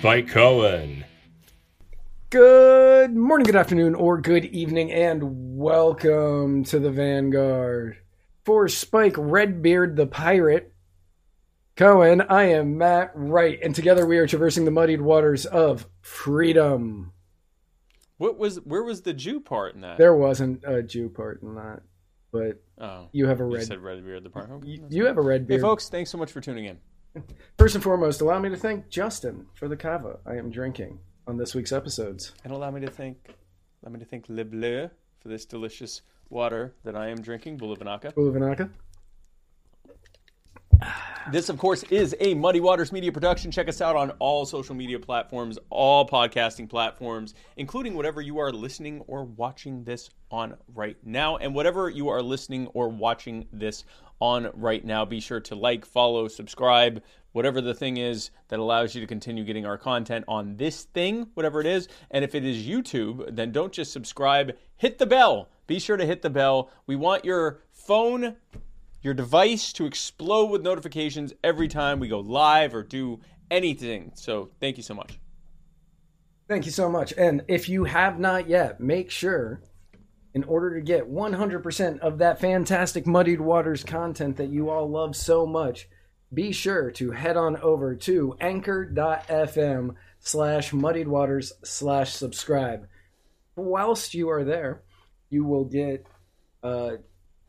Spike Cohen. Good morning, good afternoon, or good evening, and welcome to the Vanguard. For Spike Redbeard the Pirate, Cohen, I am Matt Wright, and together we are traversing the muddied waters of freedom. What was where was the Jew part in that? There wasn't a Jew part in that, but oh, you have a you red. said Redbeard the part. You, you have a red Hey folks, thanks so much for tuning in. First and foremost, allow me to thank Justin for the kava I am drinking on this week's episodes. And allow me to thank allow me to thank Le Bleu for this delicious water that I am drinking, Bulavanaka. Bulavanaka. This, of course, is a Muddy Waters Media production. Check us out on all social media platforms, all podcasting platforms, including whatever you are listening or watching this on right now. And whatever you are listening or watching this on right now, be sure to like, follow, subscribe, whatever the thing is that allows you to continue getting our content on this thing, whatever it is. And if it is YouTube, then don't just subscribe, hit the bell. Be sure to hit the bell. We want your phone your device to explode with notifications every time we go live or do anything. So thank you so much. Thank you so much. And if you have not yet, make sure, in order to get 100% of that fantastic Muddied Waters content that you all love so much, be sure to head on over to anchor.fm slash muddied waters slash subscribe. Whilst you are there, you will get uh,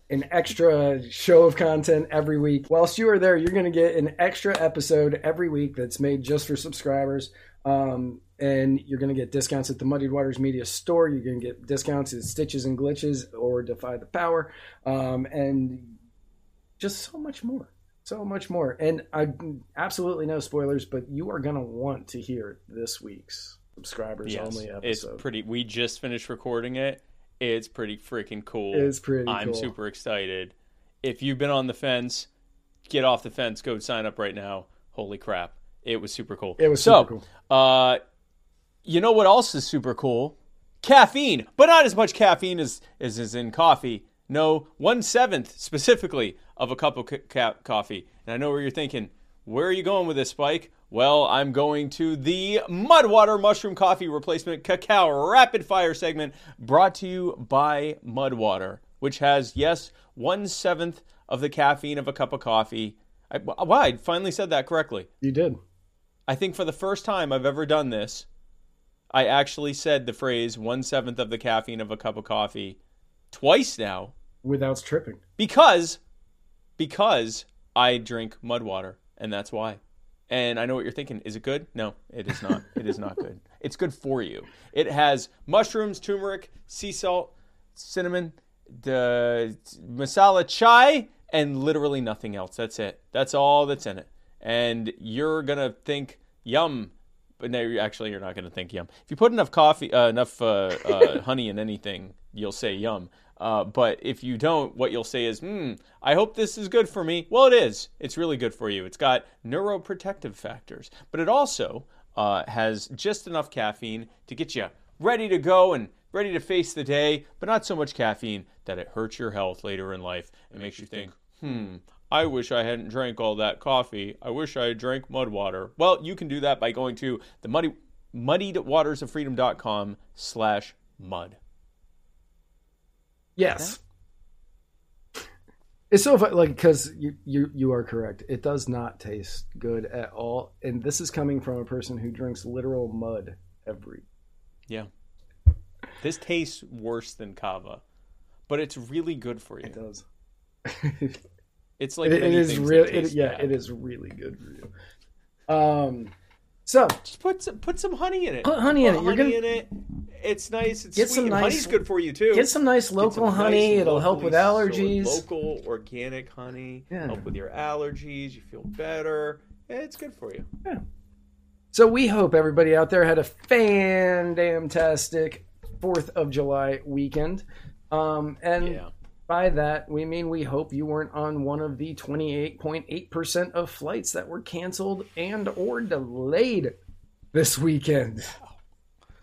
an extra show of content every week. Whilst you are there, you're going to get an extra episode every week that's made just for subscribers. Um, and you're going to get discounts at the Muddied Waters Media Store. You're going to get discounts at Stitches and Glitches or Defy the Power, um, and just so much more. So much more. And I absolutely no spoilers, but you are going to want to hear this week's subscribers Yes, only episode. it's pretty. We just finished recording it. It's pretty freaking cool. It's pretty I'm cool. super excited. If you've been on the fence, get off the fence. Go sign up right now. Holy crap! It was super cool. It was so, super Uh, you know what else is super cool? Caffeine, but not as much caffeine as as is in coffee. No, one seventh specifically of a cup of ca- coffee. And I know where you're thinking. Where are you going with this, Spike? Well, I'm going to the Mudwater Mushroom Coffee Replacement Cacao Rapid Fire segment brought to you by Mudwater, which has, yes, one seventh of the caffeine of a cup of coffee. I, wow, I finally said that correctly. you did. I think for the first time I've ever done this, I actually said the phrase one seventh of the caffeine of a cup of coffee twice now Without tripping. because because I drink mud water and that's why. And I know what you're thinking. Is it good? No, it is not. it is not good. It's good for you. It has mushrooms, turmeric, sea salt, cinnamon, the masala chai, and literally nothing else. That's it. That's all that's in it. And you're gonna think yum, but no, actually you're not gonna think yum. If you put enough coffee, uh, enough uh, uh, honey in anything, you'll say yum. Uh, but if you don't, what you'll say is, hmm, I hope this is good for me. Well, it is. It's really good for you. It's got neuroprotective factors, but it also uh, has just enough caffeine to get you ready to go and ready to face the day, but not so much caffeine that it hurts your health later in life and makes you think, hmm, I wish I hadn't drank all that coffee. I wish I had drank mud water. Well, you can do that by going to the muddy muddiedwatersoffreedom.com slash mud. Yes. It's so fun, like because you, you you are correct. It does not taste good at all, and this is coming from a person who drinks literal mud every. Yeah. This tastes worse than kava, but it's really good for you. It does. It's like it, it is really, it, yeah, bad. it is really good for you. Um, so Just put some, put some honey in it. Put honey in Put it. You're honey gonna- in it. It's nice. It's Get sweet. some nice- honey's good for you too. get some nice local some honey. nice It'll help with allergies. Local organic honey. Yeah. Help with your allergies. You feel better. It's good for you. Yeah. So we hope everybody out there had a fan damn tastic Fourth of July weekend. Um, and Yeah. By that we mean we hope you weren't on one of the 28.8% of flights that were canceled and or delayed this weekend.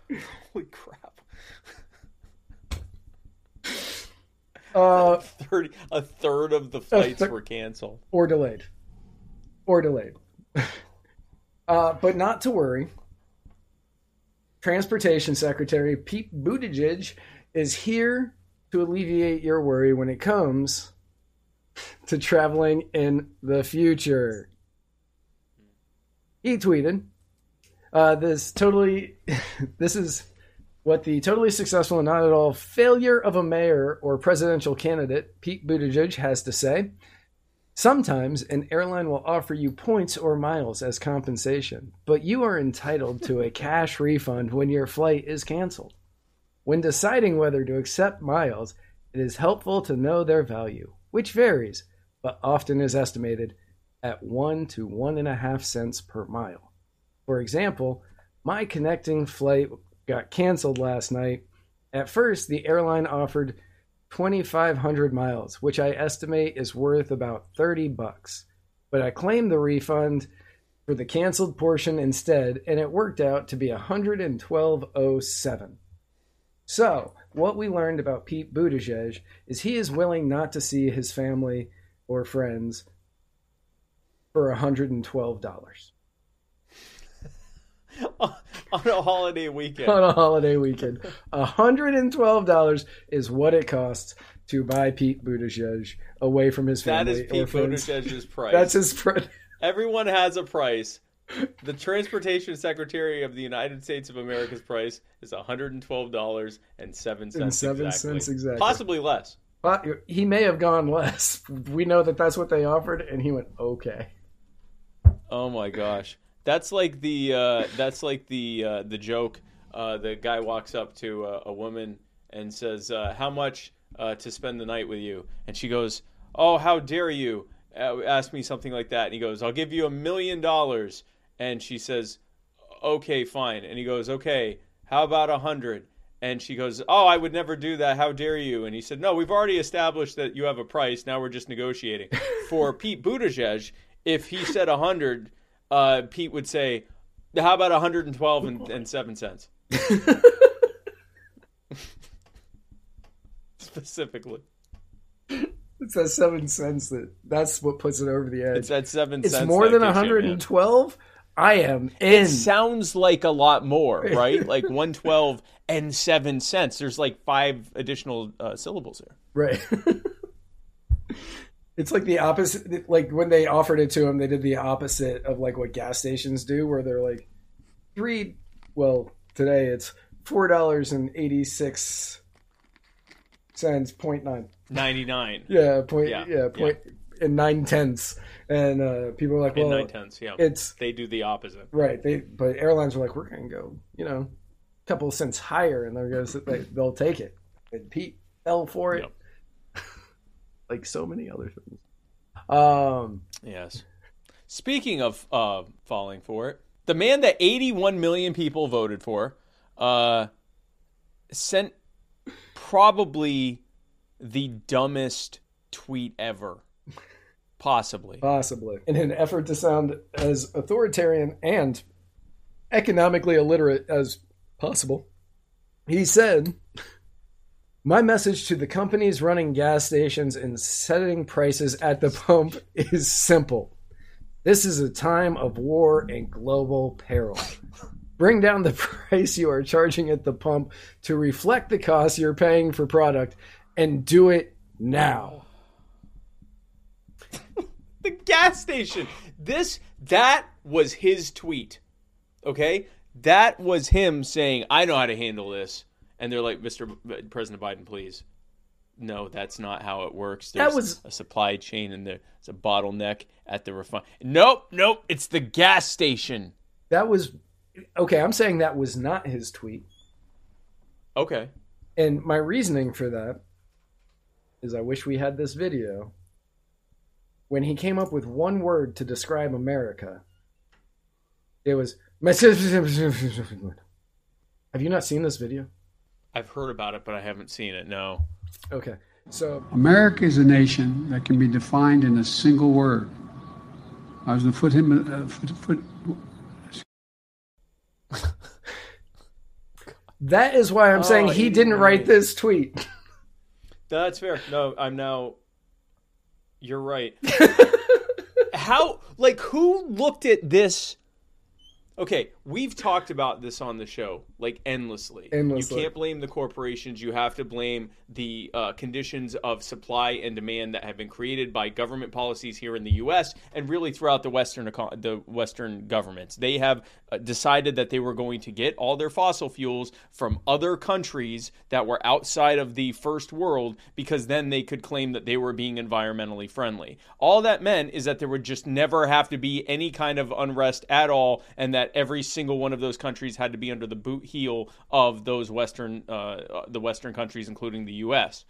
Holy crap. Uh, Thirty. A third of the flights thir- were canceled. or delayed. Or delayed. uh, but not to worry. Transportation Secretary Pete Buttigieg is here to alleviate your worry when it comes to traveling in the future. He tweeted, uh, "This totally, this is what the totally successful and not at all failure of a mayor or presidential candidate Pete Buttigieg has to say." Sometimes an airline will offer you points or miles as compensation, but you are entitled to a cash refund when your flight is canceled. When deciding whether to accept miles, it is helpful to know their value, which varies, but often is estimated at one to one and a half cents per mile. For example, my connecting flight got canceled last night. At first, the airline offered 2,500 miles, which I estimate is worth about 30 bucks. But I claimed the refund for the canceled portion instead, and it worked out to be 112.07. So, what we learned about Pete Buttigieg is he is willing not to see his family or friends for $112 on a holiday weekend. on a holiday weekend. $112 is what it costs to buy Pete Buttigieg away from his That family is or Pete. Buttigieg's price. That's his price. Everyone has a price. The Transportation Secretary of the United States of America's price is $112.07 And seven exactly. cents exactly. Possibly less. But he may have gone less. We know that that's what they offered, and he went okay. Oh my gosh. That's like the uh, that's like the uh, the joke. Uh, the guy walks up to a, a woman and says, uh, "How much uh, to spend the night with you?" And she goes, "Oh, how dare you uh, ask me something like that?" And he goes, "I'll give you a million dollars." And she says, "Okay, fine." And he goes, "Okay, how about a hundred? And she goes, "Oh, I would never do that. How dare you?" And he said, "No, we've already established that you have a price. Now we're just negotiating." For Pete Buttigieg, if he said a hundred, uh, Pete would say, "How about a 112 and, and seven cents?" Specifically, It's that seven cents that that's what puts it over the edge. it's at seven It's cents. more than gets you, man. 112. I am in. It sounds like a lot more, right? like 112 and seven cents. There's like five additional uh, syllables there. Right. it's like the opposite. Like when they offered it to him, they did the opposite of like what gas stations do, where they're like three. Well, today it's four dollars and eighty six cents. Point nine. 99 Yeah. Point. Yeah, Yeah. point and nine tenths. And uh, people are like, well, nine tenths. Yeah, it's they do the opposite. right. They but airlines are like, we're gonna go, you know, a couple of cents higher, and they're gonna they, they'll take it. And Pete fell for it. Yep. like so many other things. Um, Yes. Speaking of uh, falling for it, the man that 81 million people voted for uh, sent probably the dumbest tweet ever. Possibly. possibly in an effort to sound as authoritarian and economically illiterate as possible, he said, "My message to the companies running gas stations and setting prices at the pump is simple." This is a time of war and global peril. Bring down the price you are charging at the pump to reflect the cost you're paying for product and do it now. The gas station. This that was his tweet. Okay? That was him saying, "I know how to handle this." And they're like, "Mr. B- uh, President Biden, please." No, that's not how it works. There's That was- a supply chain and there's a bottleneck at the refine. Nope, nope, it's the gas station. That was okay. I'm saying that was not his tweet. Okay. And my reasoning for that is I wish we had this video. When he came up with one word to describe America, it was. Have you not seen this video? I've heard about it, but I haven't seen it. No. Okay. So, America is a nation that can be defined in a single word. I was going to put him. Uh, foot, foot, that is why I'm saying Oh, he didn't write this tweet. That's fair. No, I'm now. You're right. How, like, who looked at this? Okay, we've talked about this on the show like endlessly. Endlessly. You can't blame the corporations. You have to blame the uh, conditions of supply and demand that have been created by government policies here in the U.S. and really throughout the Western the Western governments. They have uh, decided that they were going to get all their fossil fuels from other countries that were outside of the first world because then they could claim that they were being environmentally friendly. All that meant is that there would just never have to be any kind of unrest at all, and that every single one of those countries had to be under the boot heel of those Western, uh, the Western countries, including the U.S.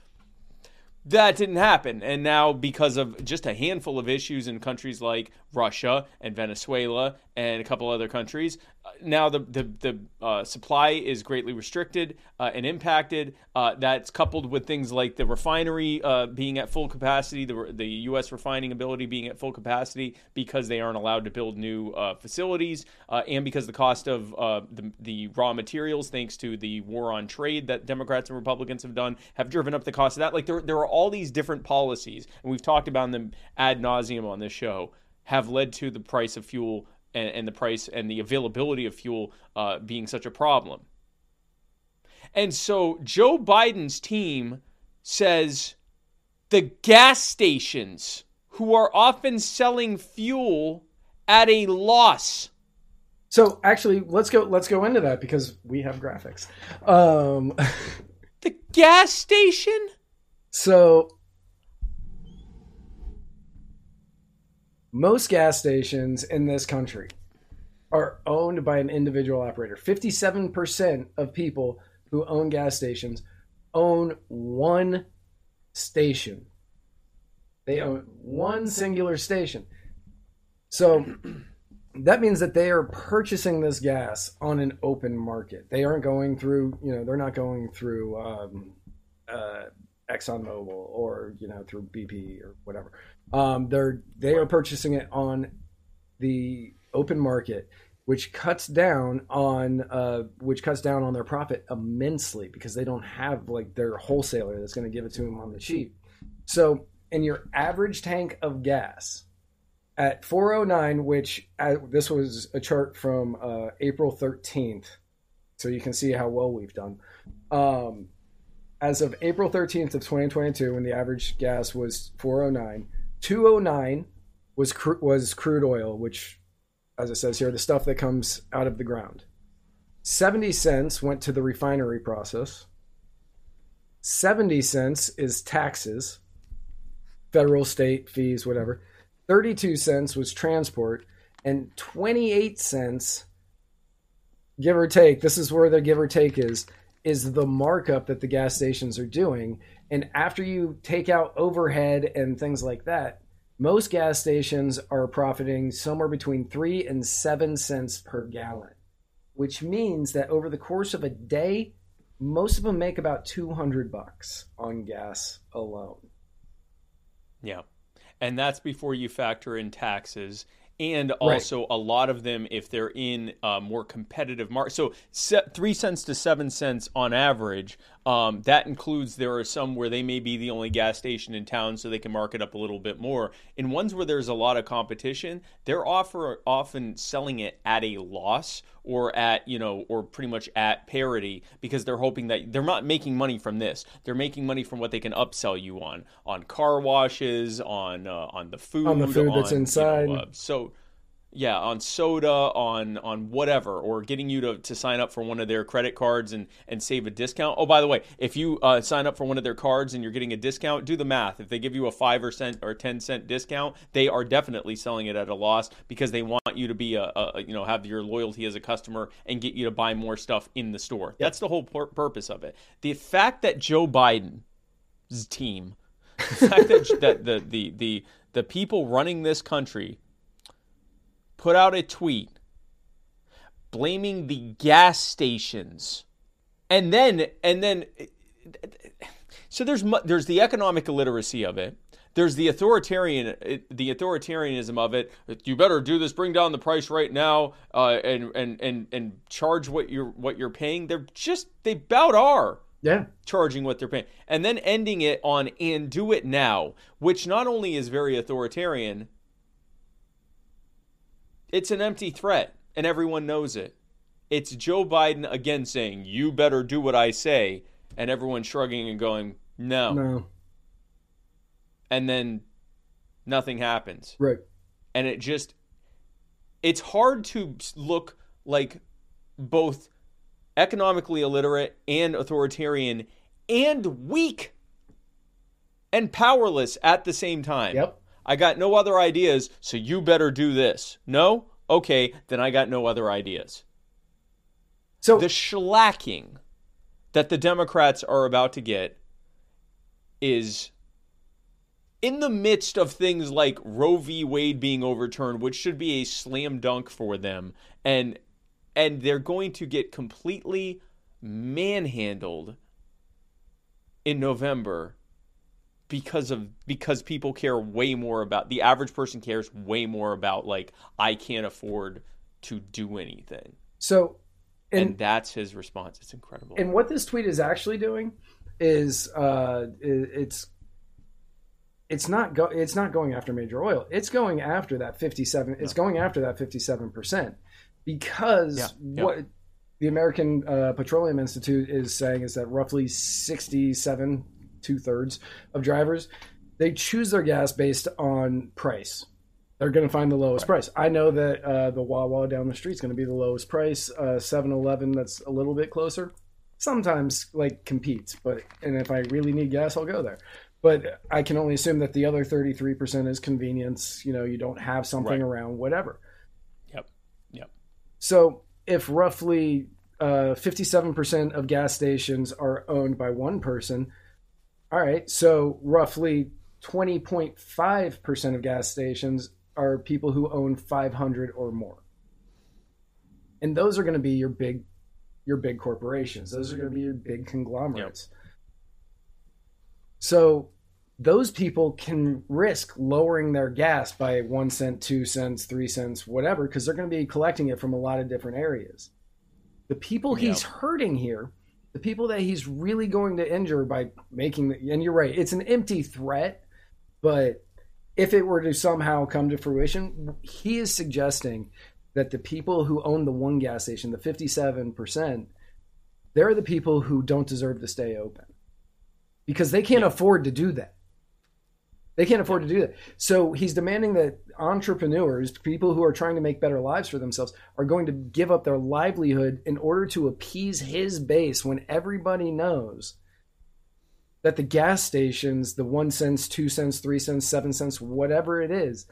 That didn't happen, and now because of just a handful of issues in countries like Russia and Venezuela and a couple other countries, uh, now the the, the uh, supply is greatly restricted uh, and impacted. Uh, that's coupled with things like the refinery uh, being at full capacity, the the U.S. refining ability being at full capacity because they aren't allowed to build new uh, facilities, and because the cost of the the raw materials, thanks to the war on trade that Democrats and Republicans have done, have driven up the cost of that. Like there there are all these different policies, and we've talked about them ad nauseum on this show, have led to the price of fuel and, and the price and the availability of fuel uh, being such a problem. And so Joe Biden's team says the gas stations who are often selling fuel at a loss. So actually, let's go. Let's go into that because we have graphics. Um, the gas station. So most gas stations in this country are owned by an individual operator. 57% of people who own gas stations own one station. They own one singular station. So that means that they are purchasing this gas on an open market. They aren't going through, you know, they're not going through um, uh, ExxonMobil or you know through BP or whatever. Um, they're they are purchasing it on the open market, which cuts down on uh, which cuts down on their profit immensely because they don't have like their wholesaler that's going to give it to them on the cheap. So in your average tank of gas at 409, which uh, this was a chart from uh, April 13th, so you can see how well we've done. Um, as of April 13th of 2022, when the average gas was 409, 209 was cr- was crude oil, which, as it says here, the stuff that comes out of the ground. 70 cents went to the refinery process. 70 cents is taxes, federal, state fees, whatever. 32 cents was transport, and 28 cents, give or take, this is where the give or take is, is the markup that the gas stations are doing. And after you take out overhead and things like that, most gas stations are profiting somewhere between three and seven cents per gallon, which means that over the course of a day, most of them make about 200 bucks on gas alone. Yeah. And that's before you factor in taxes and also right. a lot of them if they're in a more competitive market so three cents to seven cents on average um, that includes there are some where they may be the only gas station in town so they can market up a little bit more. In ones where there's a lot of competition they're offer, often selling it at a loss or at you know or pretty much at parity because they're hoping that they're not making money from this. They're making money from what they can upsell you on on car washes on uh, on the food on the food on, that's inside you know, uh, so yeah on soda on on whatever or getting you to, to sign up for one of their credit cards and and save a discount. Oh by the way if you uh, sign up for one of their cards and you're getting a discount do the math. If they give you a five or cent or ten cent discount they are definitely selling it at a loss because they want you to be a, a you know have your loyalty as a customer and get you to buy more stuff in the store. Yep. that's the whole pur- purpose of it. The fact that joe biden's team the fact that, that the, the the the people running this country put out a tweet blaming the gas stations. And then and then so there's there's the economic illiteracy of it. There's the authoritarian the authoritarianism of it. You better do this. Bring down the price right now, uh, and and and and charge what you're what you're paying. They're just they about are. Yeah. Charging what they're paying. And then ending it on and do it now, which not only is very authoritarian, it's an empty threat, and everyone knows it. it's Joe Biden again saying, "You better do what I say," and everyone shrugging and going, "No,", No. and then nothing happens. Right. and it just it's hard to look like both economically illiterate and authoritarian and weak and powerless at the same time. Yep. I got no other ideas, so you better do this. No? Okay, then I got no other ideas. So The shellacking that the Democrats are about to get is in the midst of things like Roe v. Wade being overturned, which should be a slam dunk for them, and and they're going to get completely manhandled in November because of because people care way more about the average person cares way more about like I can't afford to do anything. so And, and that's his response. It's incredible. and what this tweet is actually doing is uh it's it's not go it's not going after major oil. It's going after that 57 it's going after that 57% because Yeah, yeah. what the American uh, Petroleum Institute is saying is that roughly 67 two thirds of drivers they choose their gas based on price. They're going to find the lowest price. I know that uh, the Wawa down the street is going to be the lowest price. Uh, 7-Eleven that's a little bit closer. Sometimes like competes, but and if I really need gas, I'll go there. But I can only assume that the other 33% is convenience. You know, you don't have something Right. around, whatever. Yep. Yep. So if roughly uh, 57% of gas stations are owned by one person, all right, so roughly 20.5% of gas stations are people who own 500 or more. And those are going to be your big your big corporations. Those are going to be your big conglomerates. So those people can risk lowering their gas by one cent, two cents, three cents, whatever, because they're going to be collecting it from a lot of different areas. The people he's hurting here, the people that he's really going to injure by making the, and you're right, it's an empty threat, but if it were to somehow come to fruition, he is suggesting that the people who own the one gas station, the 57%, they're the people who don't deserve to stay open because they can't afford to do that. They can't afford to do that. So he's demanding that entrepreneurs, people who are trying to make better lives for themselves, are going to give up their livelihood in order to appease his base when everybody knows that the gas stations, the one cents, two cents, three cents, seven cents, whatever it is,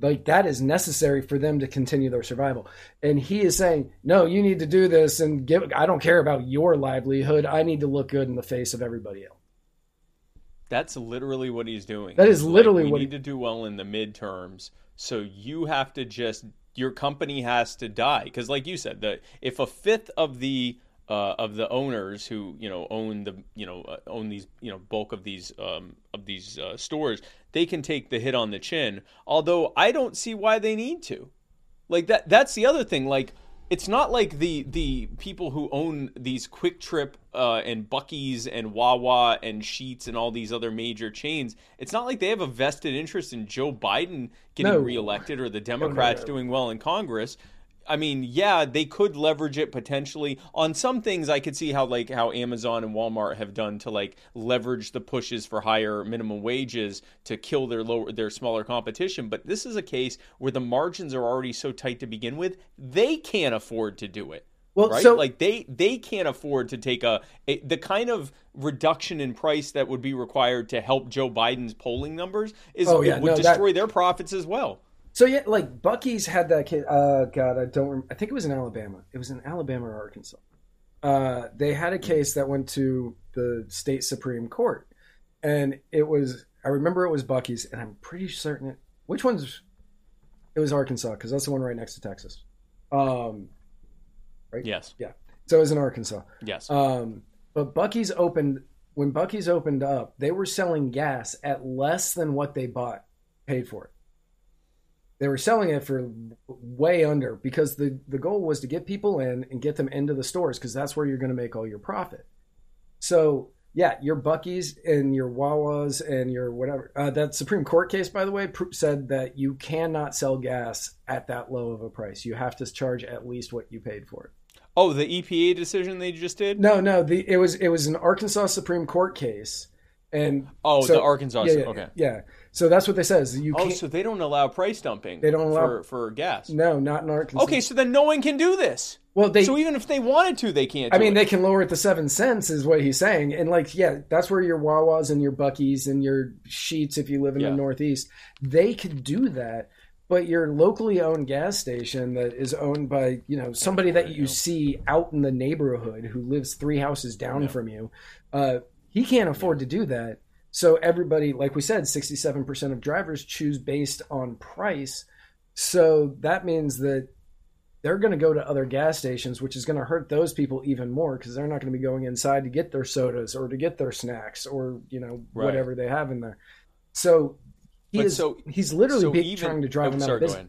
like that is necessary for them to continue their survival. And he is saying, no, you need to do this and give, I don't care about your livelihood. I need to look good in the face of everybody else. That's literally what he's doing. That is literally we what he- need to do well in the midterms. So you have to just your company has to die because, like you said, the if a fifth of the uh, of the owners who you know own the you know uh, own these you know bulk of these um, of these uh, stores, they can take the hit on the chin. Although I don't see why they need to. Like that that's the other thing. Like it's not like the the people who own these QuikTrip uh, and Buc-ee's and Wawa and Sheetz and all these other major chains. It's not like they have a vested interest in Joe Biden getting No. reelected or the Democrats no. doing well in Congress. I mean, yeah, they could leverage it potentially on some things. I could see how like how Amazon and Walmart have done to like leverage the pushes for higher minimum wages to kill their lower their smaller competition. But this is a case where the margins are already so tight to begin with, they can't afford to do it. Well, right? so like they they can't afford to take a, a the kind of reduction in price that would be required to help Joe Biden's polling numbers is Oh, yeah, it would no, that- destroy their profits as well. So yeah, like Buc-ee's had that kid. Uh, God, I don't. Rem- I think it was in Alabama. It was in Alabama or Arkansas. Uh, they had a case that went to the state supreme court, and it was. I remember it was Buc-ee's, and I'm pretty certain. It, which one's? It was Arkansas because that's the one right next to Texas. Um, right. Yes. Yeah. So it was in Arkansas. Yes. Um, but Buc-ee's opened when Buc-ee's opened up, they were selling gas at less than what they bought paid for it. They were selling it for way under because the the goal was to get people in and get them into the stores because that's where you're going to make all your profit. So yeah, your Buc-ee's and your Wawas and your whatever. Uh, that Supreme Court case, by the way, said that you cannot sell gas at that low of a price. You have to charge at least what you paid for it. Oh, the EPA decision they just did? No, no, the it was it was an Arkansas Supreme Court case, and Oh, so- the Arkansas. yeah, yeah, okay. yeah. So that's what they says. You Oh, so they don't allow price dumping. They don't allow- for, for gas. no, not in Arkansas. Okay, so then no one can do this. Well, they. so even if they wanted to, they can't. I mean, it. they can lower it to seven cents, is what he's saying. And like, yeah, that's where your Wawas and your Buc-ee's and your Sheetz, if you live in Yeah. the Northeast, they could do that. But your locally owned gas station that is owned by you know somebody that you see out in the neighborhood who lives three houses down from you, uh, he can't afford to do that. So everybody, like we said, sixty-seven percent of drivers choose based on price. So that means that they're going to go to other gas stations, which is going to hurt those people even more because they're not going to be going inside to get their sodas or to get their snacks or you know Right. whatever they have in there. So he But is so- he's literally so even- trying to drive oh, them out sorry, of business.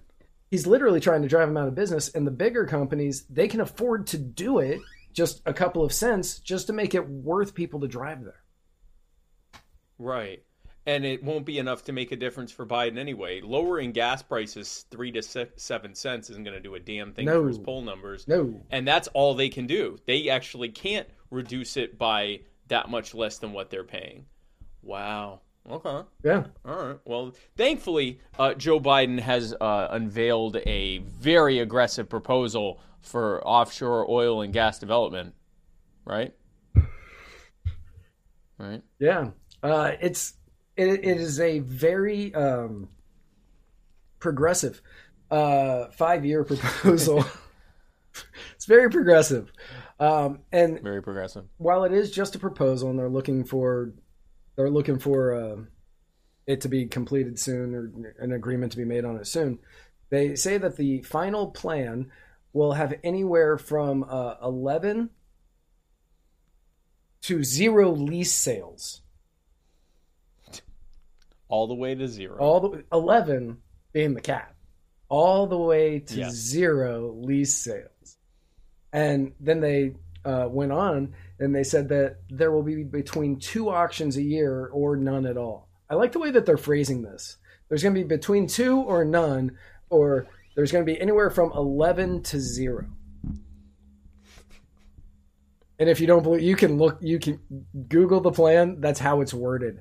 He's literally trying to drive them out of business, and the bigger companies they can afford to do it just a couple of cents just to make it worth people to drive there. Right. And it won't be enough to make a difference for Biden anyway. Lowering gas prices three to se- seven cents isn't going to do a damn thing No. for his poll numbers. No, And that's all they can do. They actually can't reduce it by that much less than what they're paying. Wow. Okay. yeah, All right. Well, thankfully, uh, Joe Biden has uh, unveiled a very aggressive proposal for offshore oil and gas development. Right. Right. Yeah, uh, it's it, it is a very um, progressive uh, five year proposal. it's very progressive, um, and Very progressive. while it is just a proposal, and they're looking for they're looking for uh, it to be completed soon or an agreement to be made on it soon. They say that the final plan will have anywhere from uh, eleven to zero lease sales. All the way to zero. all the 11 being the cap. All the way to Yeah. zero lease sales. And then they uh, went on and they said that there will be between two auctions a year or none at all. I like the way that they're phrasing this. There's going to be between two or none or there's going to be anywhere from 11 to zero. And if you don't believe you can look you can google the plan. That's how it's worded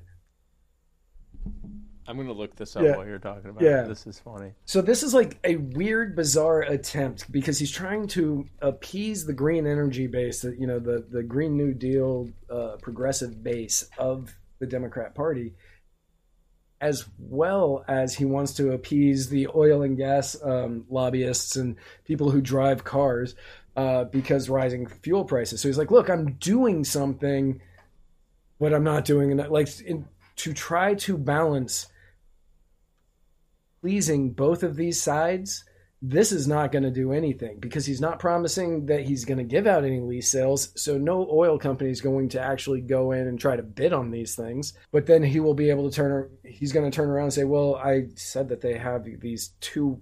I'm going to look this up Yeah. while you're talking about Yeah. it. This is funny. So this is like a weird, bizarre attempt because he's trying to appease the green energy base, that you know, the the Green New Deal, uh, progressive base of the Democrat Party, as well as he wants to appease the oil and gas um, lobbyists and people who drive cars uh, because rising fuel prices. So he's like, "Look, I'm doing something, but I'm not doing enough." Like in, to try to balance pleasing both of these sides, this is not going to do anything because he's not promising that he's going to give out any lease sales. So no oil company is going to actually go in and try to bid on these things. But then he will be able to turn. He's going to turn around and say, "Well, I said that they have these two."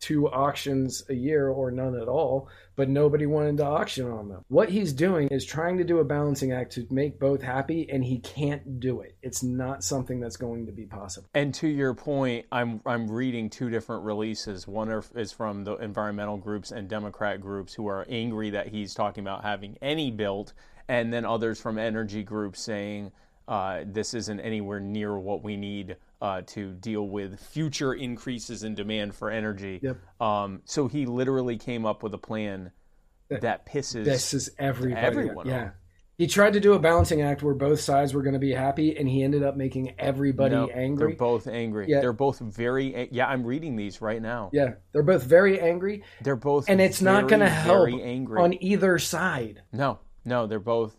Two auctions a year or none at all, but nobody wanted to auction on them. What he's doing is trying to do a balancing act to make both happy, and he can't do it. It's not something that's going to be possible. And to your point, I'm I'm reading two different releases. One are, is from the environmental groups and Democrat groups who are angry that he's talking about having any built, and then others from energy groups saying uh, this isn't anywhere near what we need uh, to deal with future increases in demand for energy. Yep. Um, so he literally came up with a plan that pisses. This is everybody. everyone yeah. off. He tried to do a balancing act where both sides were going to be happy, and he ended up making everybody No, angry. They're both angry. Yeah. They're both very. Yeah, I'm reading these right now. yeah, they're both very angry, They're both. and it's not going to very, help angry. on either side No, no, they're both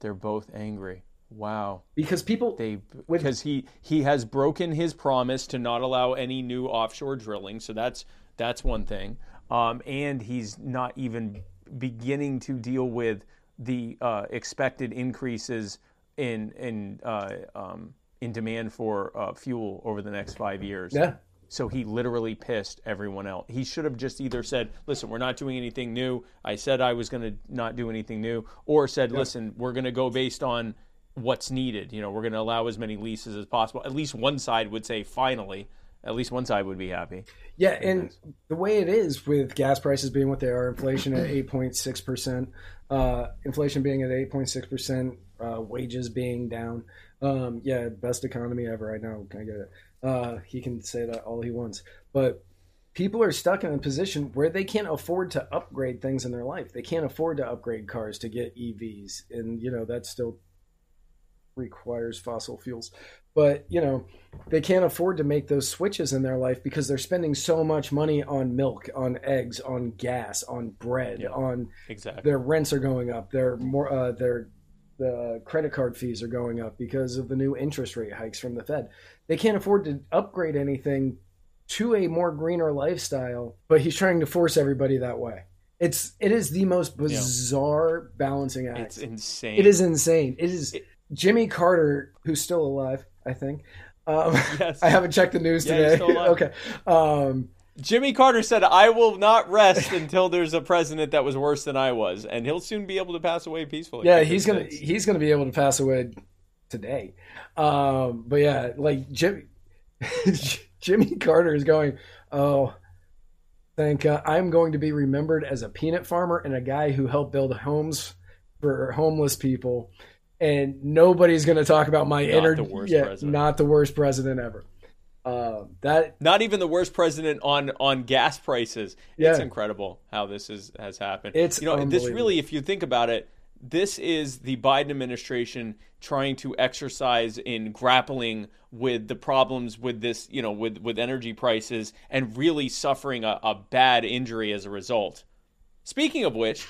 they're both angry. Wow. because people. They because he he has broken his promise to not allow any new offshore drilling. So that's that's one thing. Um, and he's not even beginning to deal with the uh, expected increases in in uh, um, in demand for uh, fuel over the next five years. yeah, So he literally pissed everyone else. He should have just either said, "Listen, we're not doing anything new. I said I was going to not do anything new," or said, "Listen, we're going to go based on what's needed. You know, we're going to allow as many leases as possible. At least one side would say finally. At least one side would be happy. Yeah, and the way it is with gas prices being what they are, inflation at eight point six percent, uh, inflation being at eight point six percent, uh, wages being down. Um, yeah, best economy ever. I know. I get it. Uh, he can say that all he wants, but people are stuck in a position where they can't afford to upgrade things in their life. They can't afford to upgrade cars to get EVs, and you know that's still requires fossil fuels. But you know they can't afford to make those switches in their life because they're spending so much money on milk, on eggs, on gas, on bread, Yeah. on Exactly. their rents are going up. Their more uh, their the credit card fees are going up because of the new interest rate hikes from the Fed. They can't afford to upgrade anything to a more greener lifestyle, but he's trying to force everybody that way. It's it is the most bizarre balancing act. It's insane. it is insane. It is Jimmy Carter, who's still alive, I think. Um, Yes. I haven't checked the news Yeah, today. okay. Um, Jimmy Carter said, "I will not rest until there's a president that was worse than I was," and he'll soon be able to pass away peacefully. Yeah, he's gonna he's gonna be able to pass away today. Um, but yeah, like Jimmy Jimmy Carter is going. Oh, thank God! I'm going to be remembered as a peanut farmer and a guy who helped build homes for homeless people, and nobody's going to talk about my Not worst yeah, president. not the worst president ever. Um, that Not even the worst president on on gas prices. It's incredible how this is has happened. It's you know this really, if you think about it, this is the Biden administration trying to exercise in grappling with the problems with this, you know, with with energy prices and really suffering a, a bad injury as a result. Speaking of which,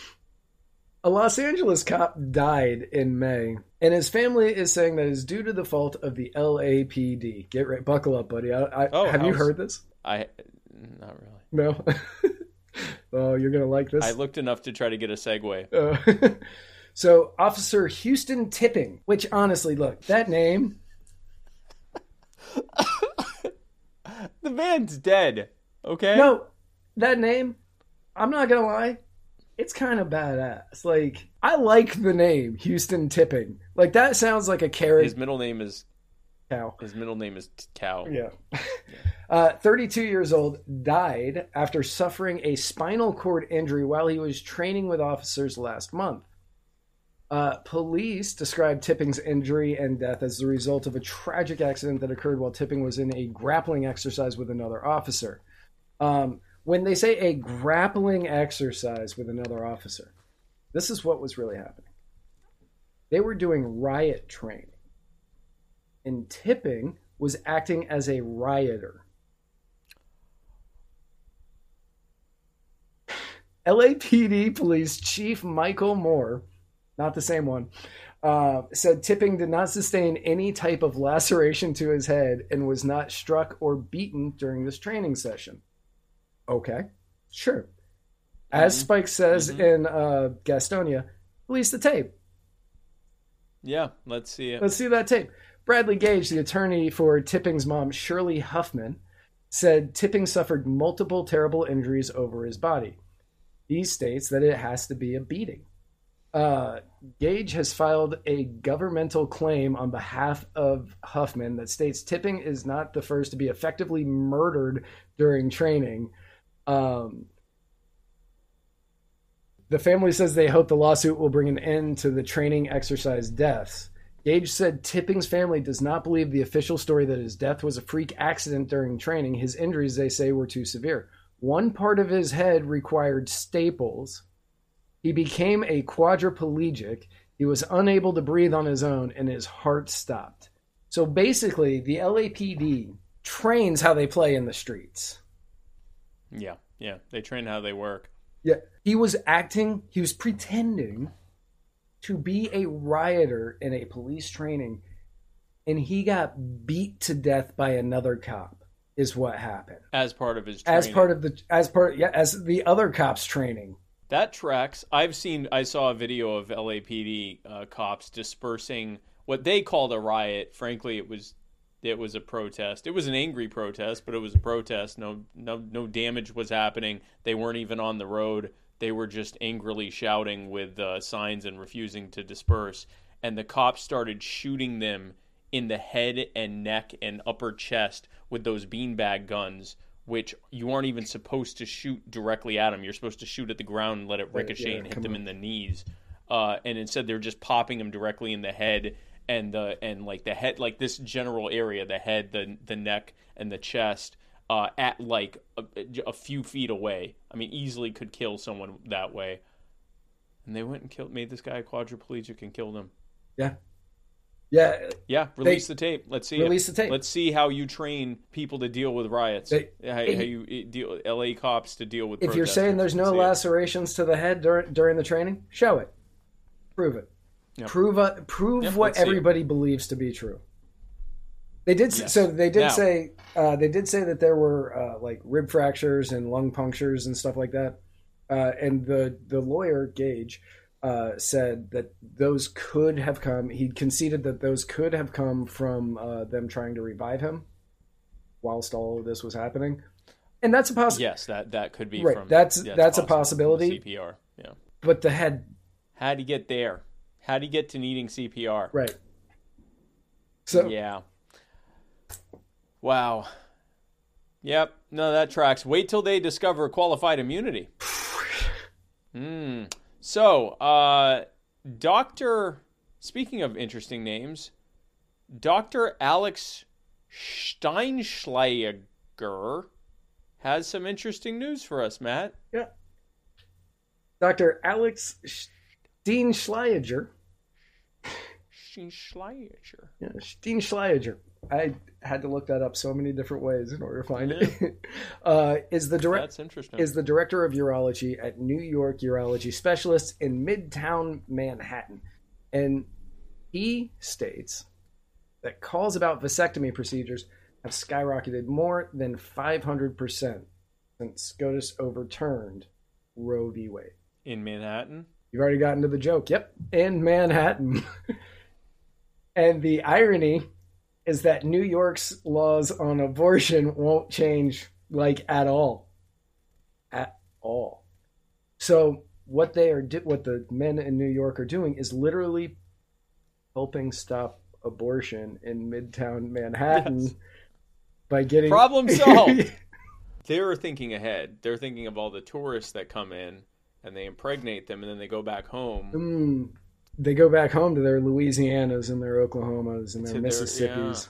A Los Angeles cop died in May, and his family is saying that it's due to the fault of the LAPD. Get right, buckle up, buddy. I, I, Oh, have you how's- heard this? I not really. No. oh, you're gonna like this. I looked enough to try to get a segue. Uh, so, Officer Houston Tipping, which honestly, look, that name. The man's dead. Okay. No, that name. I'm not gonna lie. It's kind of badass. Like, I like the name Houston Tipping. Like that sounds like a carrot His middle name is cow. his middle name is Cow. Yeah. Uh, 32 years old, died after suffering a spinal cord injury while he was training with officers last month. Uh, police described Tipping's injury and death as the result of a tragic accident that occurred while Tipping was in a grappling exercise with another officer. Um, when they say a grappling exercise with another officer, this is what was really happening. They were doing riot training, and Tipping was acting as a rioter. LAPD Police Chief Michael Moore, not the same one, uh, said Tipping did not sustain any type of laceration to his head and was not struck or beaten during this training session. Okay, sure. As Spike says in uh, Gastonia, release the tape. Yeah, let's see it. Let's see that tape. Bradley Gage, the attorney for Tipping's mom, Shirley Huffman, said Tipping suffered multiple terrible injuries over his body. He states that it has to be a beating. Uh, Gage has filed a governmental claim on behalf of Huffman that states Tipping is not the first to be effectively murdered during training. Um, the family says they hope the lawsuit will bring an end to the training exercise deaths. Gage said Tipping's family does not believe the official story that his death was a freak accident during training. His injuries, they say, were too severe. One part of his head required staples. He became a quadriplegic. He was unable to breathe on his own, and his heart stopped. So basically, the LAPD trains how they play in the streets. Yeah, yeah. They train how they work. Yeah, he was acting, he was pretending to be a rioter in a police training, and he got beat to death by another cop. Is what happened As part of his training. as part of the as part yeah as the other cops training. That tracks. I've seen. I saw a video of LAPD uh, cops dispersing what they called a riot. Frankly, it was it was a protest. It was an angry protest, but it was a protest. No, no, no damage was happening. They weren't even on the road. They were just angrily shouting with uh, signs and refusing to disperse. and the cops started shooting them in the head and neck and upper chest with those beanbag guns, which you aren't even supposed to shoot directly at them. You're supposed to shoot at the ground and let it ricochet yeah, and hit them on. in the knees. Uh, and instead, they're just popping them directly in the head and the and like the head, like this general area, the head, the the neck, and the chest. Uh, at like a, a few feet away. I mean, easily could kill someone that way. And they went and killed, made this guy a quadriplegic and killed him. Yeah. Yeah. Yeah, release the tape. Let's see. Release it. the tape. Let's see how you train people to deal with riots. They- how, how you uh, deal LA cops to deal with. If you're saying there's no lacerations to the head during during the training, show it. Prove it. Yep. Prove uh, prove Yep, what let's see it. everybody believes to be true. They did Yes. so. They did Now- say uh, they did say that there were uh, like rib fractures and lung punctures and stuff like that. Uh, and the the lawyer Gage uh, said that those could have come. He conceded that those could have come from uh, them trying to revive him whilst all of this was happening. And that's a possibility. Yes, that that could be Right, from. that's- that's a possible from possibility. CPR. Yeah. But the head, How'd he get there? How'd you get to needing CPR? right? So Yeah. Wow. Yep. No, that tracks. Wait till they discover qualified immunity. Hmm. So, uh, Doctor. Speaking of interesting names, Doctor Alex Steinschlager has some interesting news for us, Matt. Yeah. Dr. Alex Steinschleiger. Steinschlager. Yeah, Steinschleiger. I had to look that up so many different ways in order to find it. uh, is the direct That's interesting. is the director of urology at New York Urology Specialists in Midtown Manhattan. And he states that calls about vasectomy procedures have skyrocketed more than 500% since SCOTUS overturned Roe v. Wade. In Manhattan. You've already gotten to the joke. Yep, in Manhattan. and the irony is that New York's laws on abortion won't change like at all. At all. So what they are what the men in New York are doing is literally helping stop abortion in Midtown Manhattan Yes. by getting Problem solved. They're thinking ahead. They're thinking of all the tourists that come in and they impregnate them and then they go back home. Mm, they go back home to their Louisianas and their Oklahomas and their Mississippis.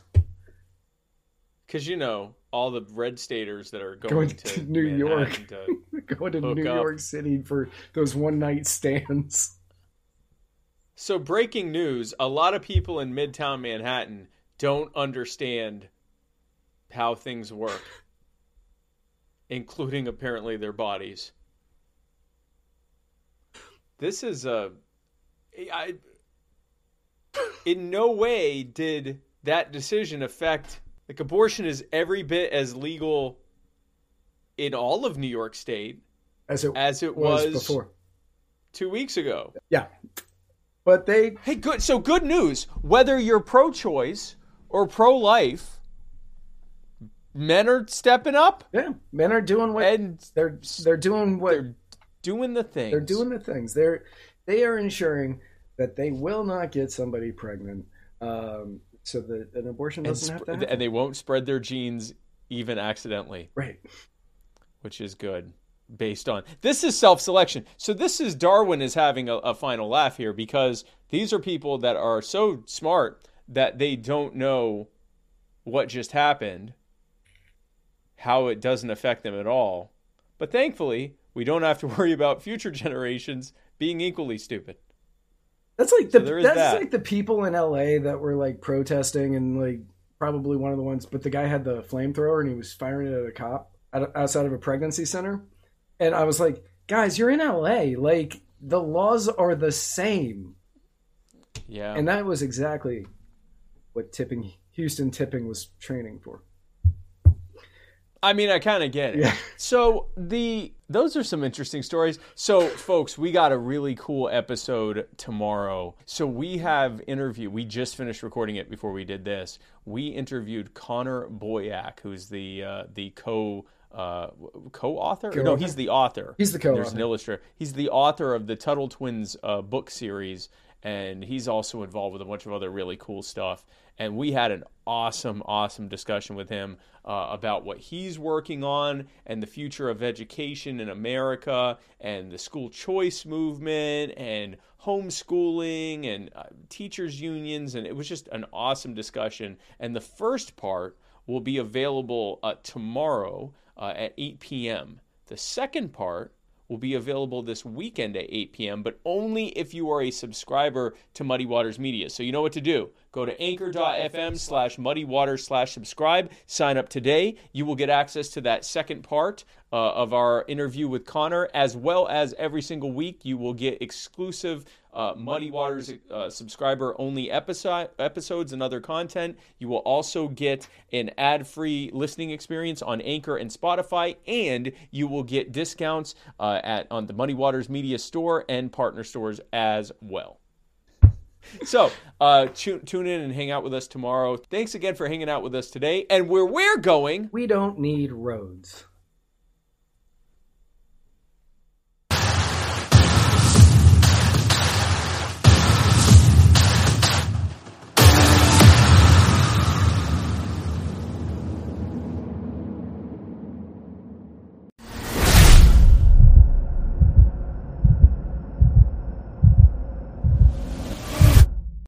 Because, you know, all the red staters that are going, Going to, to New York. To- Going to New up. York City for those one night stands. So, breaking news a lot of people in Midtown Manhattan don't understand how things work, including apparently their bodies. This is a. I, in no way did that decision affect. Like, abortion is every bit as legal in all of New York State As it as it was, was, before. two weeks ago. Yeah. But they Hey, good. So good news. Whether you're pro-choice or pro-life, men are stepping up yeah, men are doing what and they're they're doing what they're doing the things. they're doing the things. They're they are ensuring that they will not get somebody pregnant. Um, so that an abortion doesn't have sp- to happen. and they won't spread their genes even accidentally, right. which is good. Based on this is self-selection. So this is Darwin is having a, a final laugh here because these are people that are so smart that they don't know what just happened, how it doesn't affect them at all. But thankfully, we don't have to worry about future generations being equally stupid. That's like the So that's that. like the people in LA that were like protesting and like probably one of the ones. But the guy had the flamethrower and he was firing it at a cop outside of a pregnancy center, and I was like, guys, you're in LA. Like the laws are the same, Yeah. and that was exactly what tipping Houston tipping was training for. I mean, I kind of get it. Yeah. So the those are some interesting stories. So, folks, we got a really cool episode tomorrow. So we have interview. We just finished recording it before we did this. We interviewed Connor Boyack, who's the uh, the co uh, co-author. No, Co-author? he's the author. He's the co-author. There's an illustrator. He's the author of the Tuttle Twins uh, book series. And he's also involved with a bunch of other really cool stuff. And we had an awesome, awesome discussion with him uh, about what he's working on and the future of education in America and the school choice movement and homeschooling and uh, teachers' unions. And it was just an awesome discussion. And the first part will be available uh, tomorrow uh, at 8 p.m. The second part will be available this weekend at 8 p.m., but only if you are a subscriber to Muddy Waters Media. So you know what to do. Go to anchor.fm slash muddy waters slash subscribe. Sign up today. You will get access to that second part uh, of our interview with Connor, as well as every single week you will get exclusive uh, Muddy Waters uh, subscriber only episode, episodes and other content. You will also get an ad free listening experience on Anchor and Spotify, and you will get discounts uh, at on the Muddy Waters Media Store and partner stores as well. So, uh, tune, tune in and hang out with us tomorrow. Thanks again for hanging out with us today. And where we're going, We don't need roads.